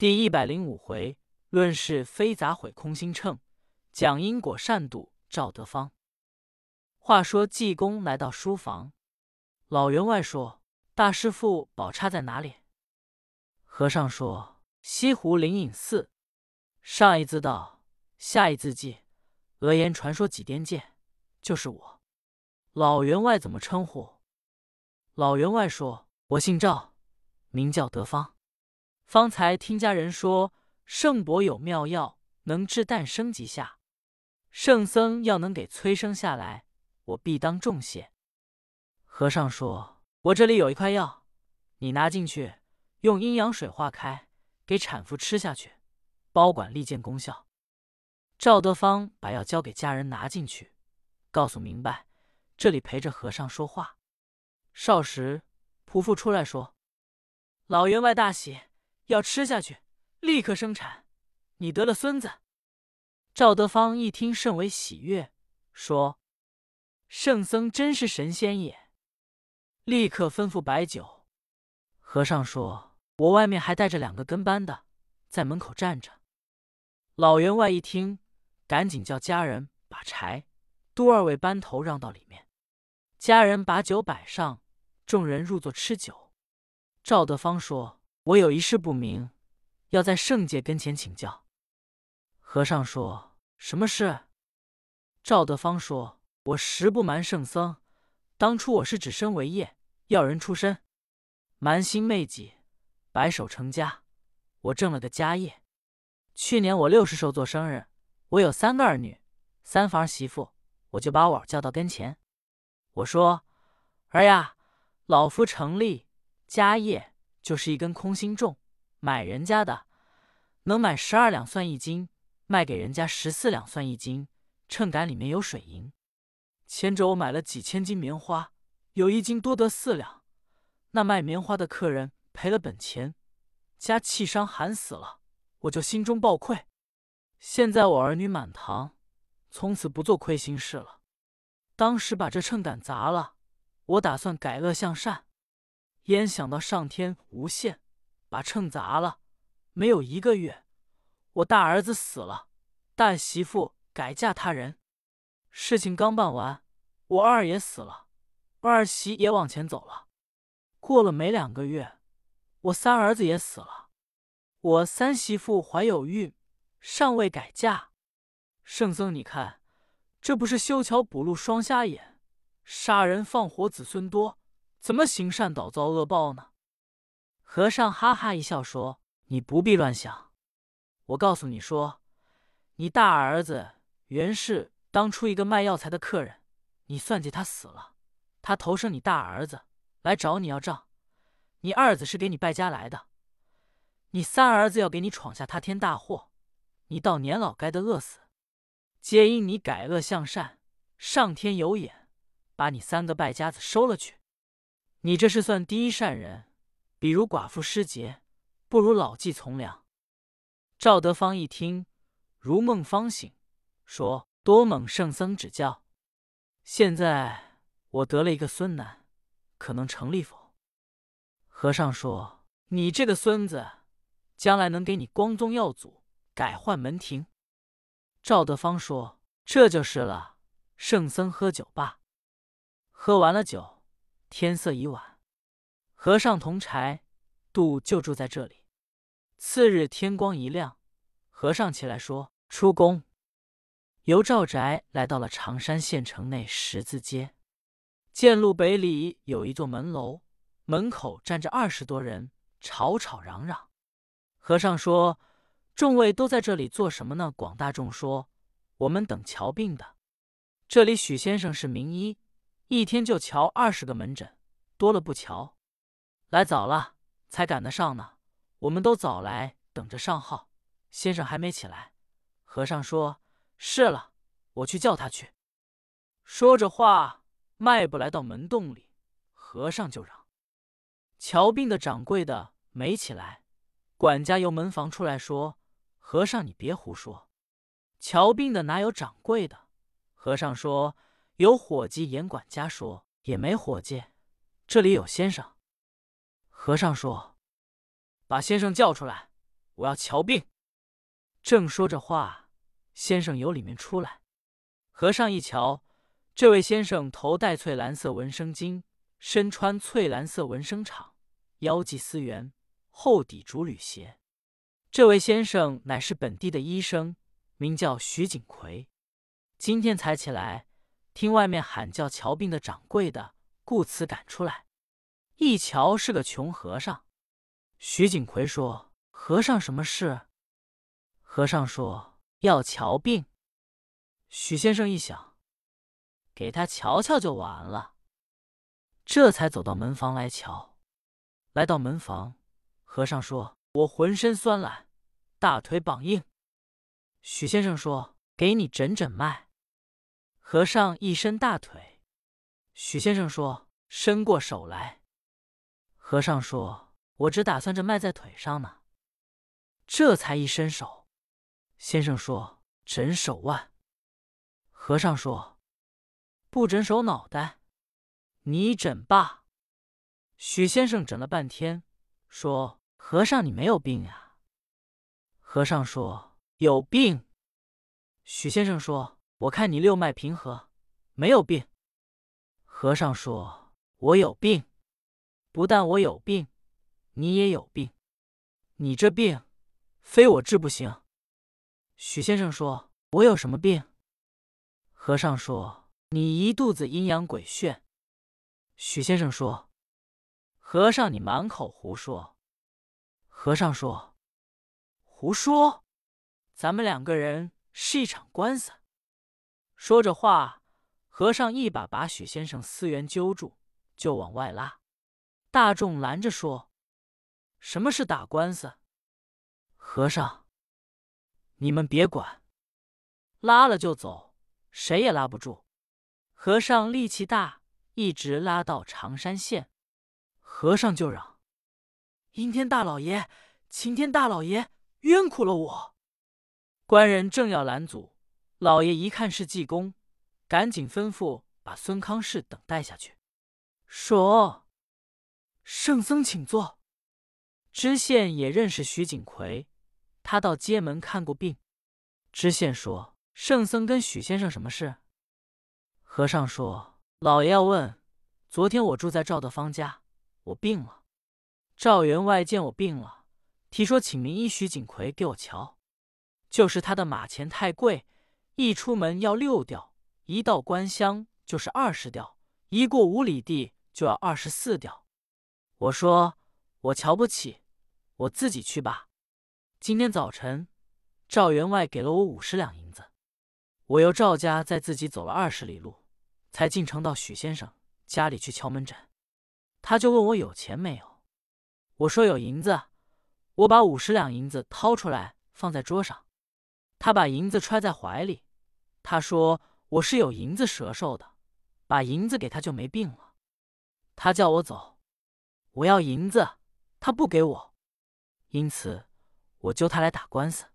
第一百零五回，论是非砸毁空心秤，讲因果善赌赵德芳。话说济公来到书房，老员外说：“大师傅宝刹在哪里？”和尚说：“西湖灵隐寺。”上一字道，下一字记，讹言传说几颠界，就是我。老员外怎么称呼？老员外说：“我姓赵，名叫德芳。”方才听家人说，圣伯有妙药，能治诞生及下。圣僧要能给催生下来，我必当重谢。和尚说：“我这里有一块药，你拿进去，用阴阳水化开，给产妇吃下去，包管立见功效。”赵德芳把药交给家人拿进去，告诉明白，这里陪着和尚说话。少时，仆妇出来说：“老员外大喜。”要吃下去，立刻生产。你得了孙子。赵德芳一听，甚为喜悦，说：“圣僧真是神仙也。”立刻吩咐摆酒。和尚说：“我外面还带着两个跟班的，在门口站着。”老员外一听，赶紧叫家人把柴、都二位班头让到里面。家人把酒摆上，众人入座吃酒。赵德芳说。我有一事不明，要在圣界跟前请教。和尚说：“什么事？”赵德芳说：“我实不瞒圣僧，当初我是只身为业，要人出身，瞒心昧己，白手成家。我挣了个家业。去年我六十寿做生日，我有三个儿女，三房媳妇，我就把我叫到跟前。我说：儿呀，老夫成立家业。”就是一根空心重，买人家的能买十二两算一斤，卖给人家十四两算一斤。秤杆里面有水银。前者我买了几千斤棉花，有一斤多得四两。那卖棉花的客人赔了本钱，家气伤寒死了，我就心中抱愧。现在我儿女满堂，从此不做亏心事了。当时把这秤杆砸了，我打算改恶向善。焉想到上天无限，把秤砸了。没有一个月，我大儿子死了，大媳妇改嫁他人。事情刚办完，我二爷死了，二媳也往前走了。过了没两个月，我三儿子也死了，我三媳妇怀有孕，尚未改嫁。圣僧，你看，这不是修桥补路双瞎眼，杀人放火子孙多。怎么行善倒遭恶报呢？和尚哈哈一笑说：“你不必乱想。我告诉你说，你大儿子原是当初一个卖药材的客人，你算计他死了，他投生你大儿子来找你要账。你二子是给你败家来的，你三儿子要给你闯下他天大祸，你到年老该得饿死。皆因你改恶向善，上天有眼，把你三个败家子收了去。”你这是算第一善人，比如寡妇失节，不如老骥从良。赵德芳一听，如梦方醒，说：“多蒙圣僧指教。现在我得了一个孙男，可能成立否？”和尚说：“你这个孙子，将来能给你光宗耀祖，改换门庭。”赵德芳说：“这就是了。”圣僧喝酒罢，喝完了酒。天色已晚，和尚同柴度就住在这里。次日天光一亮，和尚起来说：“出宫。”由赵宅来到了常山县城内十字街，见路北里有一座门楼，门口站着二十多人，吵吵嚷嚷。和尚说：“众位都在这里做什么呢？”广大众说：“我们等瞧病的。这里许先生是名医。”一天就瞧二十个门诊，多了不瞧。来早了才赶得上呢。我们都早来，等着上号。先生还没起来。和尚说：“是了，我去叫他去。”说着话，迈步来到门洞里。和尚就嚷：“瞧病的掌柜的没起来。”管家由门房出来说：“和尚，你别胡说。瞧病的哪有掌柜的？”和尚说。有伙计严管家说：“也没伙计，这里有先生。”和尚说：“把先生叫出来，我要瞧病。”正说着话，先生由里面出来。和尚一瞧，这位先生头戴翠蓝色纹身巾，身穿翠蓝色纹身氅，腰系丝缘，后抵竹履鞋。这位先生乃是本地的医生，名叫徐景奎。今天才起来，听外面喊叫瞧病的掌柜的，故此赶出来。一瞧是个穷和尚。徐景奎说：“和尚什么事？”和尚说：“要瞧病。”许先生一想，给他瞧瞧就完了，这才走到门房来瞧。来到门房，和尚说。我浑身酸懒，大腿绑硬。许先生说：“给你诊诊脉。”和尚一伸大腿，许先生说：“伸过手来。”和尚说：“我只打算着迈在腿上呢。”这才一伸手，先生说：“诊手腕。”和尚说：“不诊手脑袋，你诊吧。”许先生诊了半天，说。和尚，你没有病呀？和尚说：“有病。”许先生说：“我看你六脉平和，没有病。”和尚说：“我有病，不但我有病，你也有病。你这病，非我治不行。”许先生说：“我有什么病？”和尚说：“你一肚子阴阳鬼炫。”许先生说：“和尚，你满口胡说。”和尚说：“胡说！咱们两个人是一场官司。”说着话，和尚一把把许先生思源揪住，就往外拉。大众拦着说：“什么是打官司？”和尚：“你们别管，拉了就走，谁也拉不住。”和尚力气大，一直拉到常山县，和尚就嚷。阴天大老爷，晴天大老爷，冤苦了我！官人正要拦阻，老爷一看是济公，赶紧吩咐把孙康氏等带下去，说：“圣僧请坐。”知县也认识徐景奎，他到街门看过病。知县说：“圣僧跟许先生什么事？”和尚说：“老爷要问，昨天我住在赵德芳家，我病了。”赵员外见我病了，提说请名医徐景奎给我瞧，就是他的马钱太贵，一出门要六吊，一到关乡就是二十吊，一过五里地就要二十四吊。我说我瞧不起，我自己去吧。今天早晨，赵员外给了我五十两银子，我由赵家再自己走了二十里路，才进城到许先生家里去敲门诊。他就问我有钱没有。我说有银子，我把五十两银子掏出来放在桌上，他把银子揣在怀里。他说我是有银子折寿的，把银子给他就没病了。他叫我走，我要银子，他不给我，因此我揪他来打官司。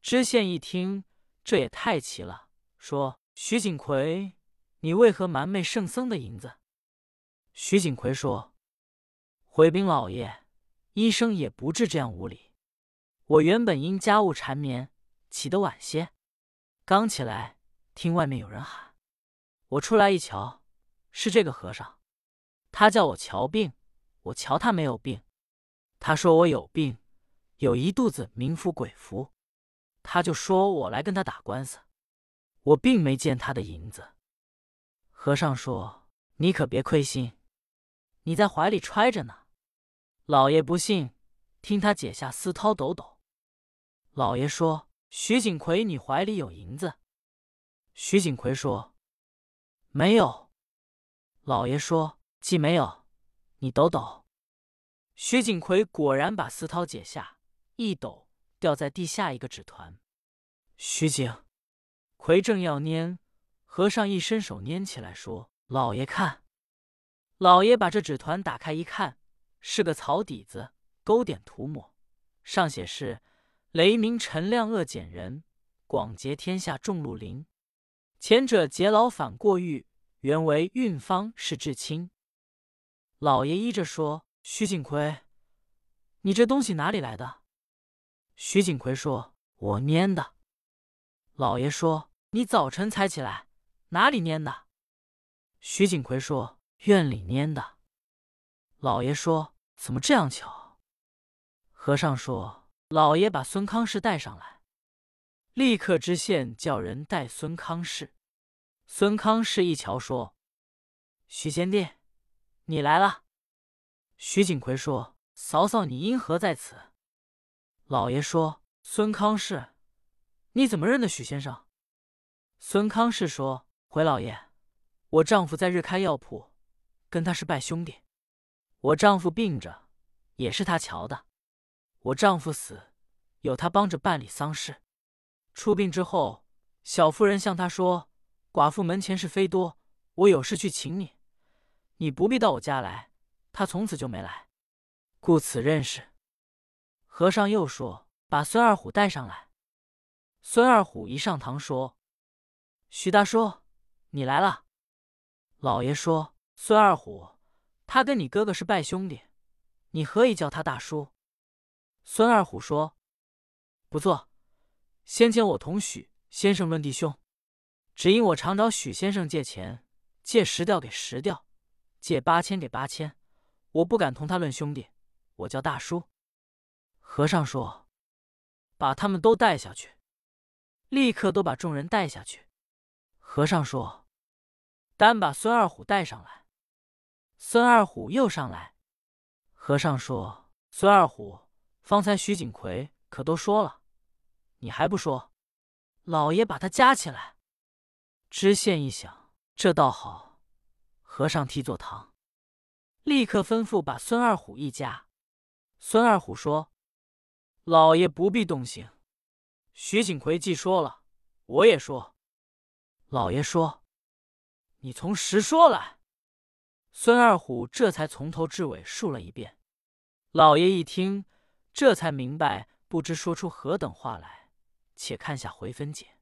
知县一听，这也太奇了，说徐景奎，你为何瞒昧圣僧的银子？徐景奎说。回禀老爷，医生也不治这样无礼。我原本因家务缠绵，起得晚些，刚起来听外面有人喊，我出来一瞧，是这个和尚。他叫我瞧病，我瞧他没有病。他说我有病，有一肚子冥府鬼符，他就说我来跟他打官司。我并没见他的银子。和尚说：“你可别亏心，你在怀里揣着呢。”老爷不信，听他解下丝绦抖抖。老爷说：“徐景奎，你怀里有银子？”徐景奎说：“没有。”老爷说：“既没有，你抖抖。”徐景奎果然把丝绦解下，一抖，掉在地下一个纸团。徐景奎正要拈，和尚一伸手拈起来，说：“老爷看。”老爷把这纸团打开一看。是个草底子，勾点涂抹，上写是“雷鸣陈亮恶减人，广结天下众禄灵”。前者劫牢反过狱，原为运方是至亲。老爷依着说：“徐景奎，你这东西哪里来的？”徐景奎说：“我拈的。”老爷说：“你早晨才起来，哪里拈的？”徐景奎说：“院里拈的。”老爷说：“怎么这样巧？”和尚说：“老爷把孙康氏带上来。”立刻知县叫人带孙康氏。孙康氏一瞧，说：“徐贤弟，你来了。”徐景奎说：“嫂嫂，你因何在此？”老爷说：“孙康氏。”你怎么认得许先生？孙康氏说：“回老爷，我丈夫在日开药铺，跟他是拜兄弟。我丈夫病着，也是他瞧的。我丈夫死，有他帮着办理丧事。出殡之后，小妇人向他说：‘寡妇门前是非多，我有事去请你，你不必到我家来。’他从此就没来，故此认识。”和尚又说：“把孙二虎带上来。”孙二虎一上堂说：“徐大叔，你来了。”老爷说：“孙二虎，他跟你哥哥是拜兄弟，你何以叫他大叔？”孙二虎说：“不错，先前我同许先生论弟兄，只因我常找许先生借钱，借十吊给十吊，借八千给八千，我不敢同他论兄弟，我叫大叔。”和尚说：“把他们都带下去。”立刻都把众人带下去。和尚说：“单把孙二虎带上来。”孙二虎又上来。和尚说：“孙二虎，方才徐景奎可都说了，你还不说？老爷把他夹起来。”知县一想，这倒好。和尚替坐堂，立刻吩咐把孙二虎一夹。孙二虎说：“老爷不必动刑。”徐景奎既说了，我也说。老爷说：“你从实说来。”孙二虎这才从头至尾述了一遍。老爷一听，这才明白，不知说出何等话来。且看下回分解。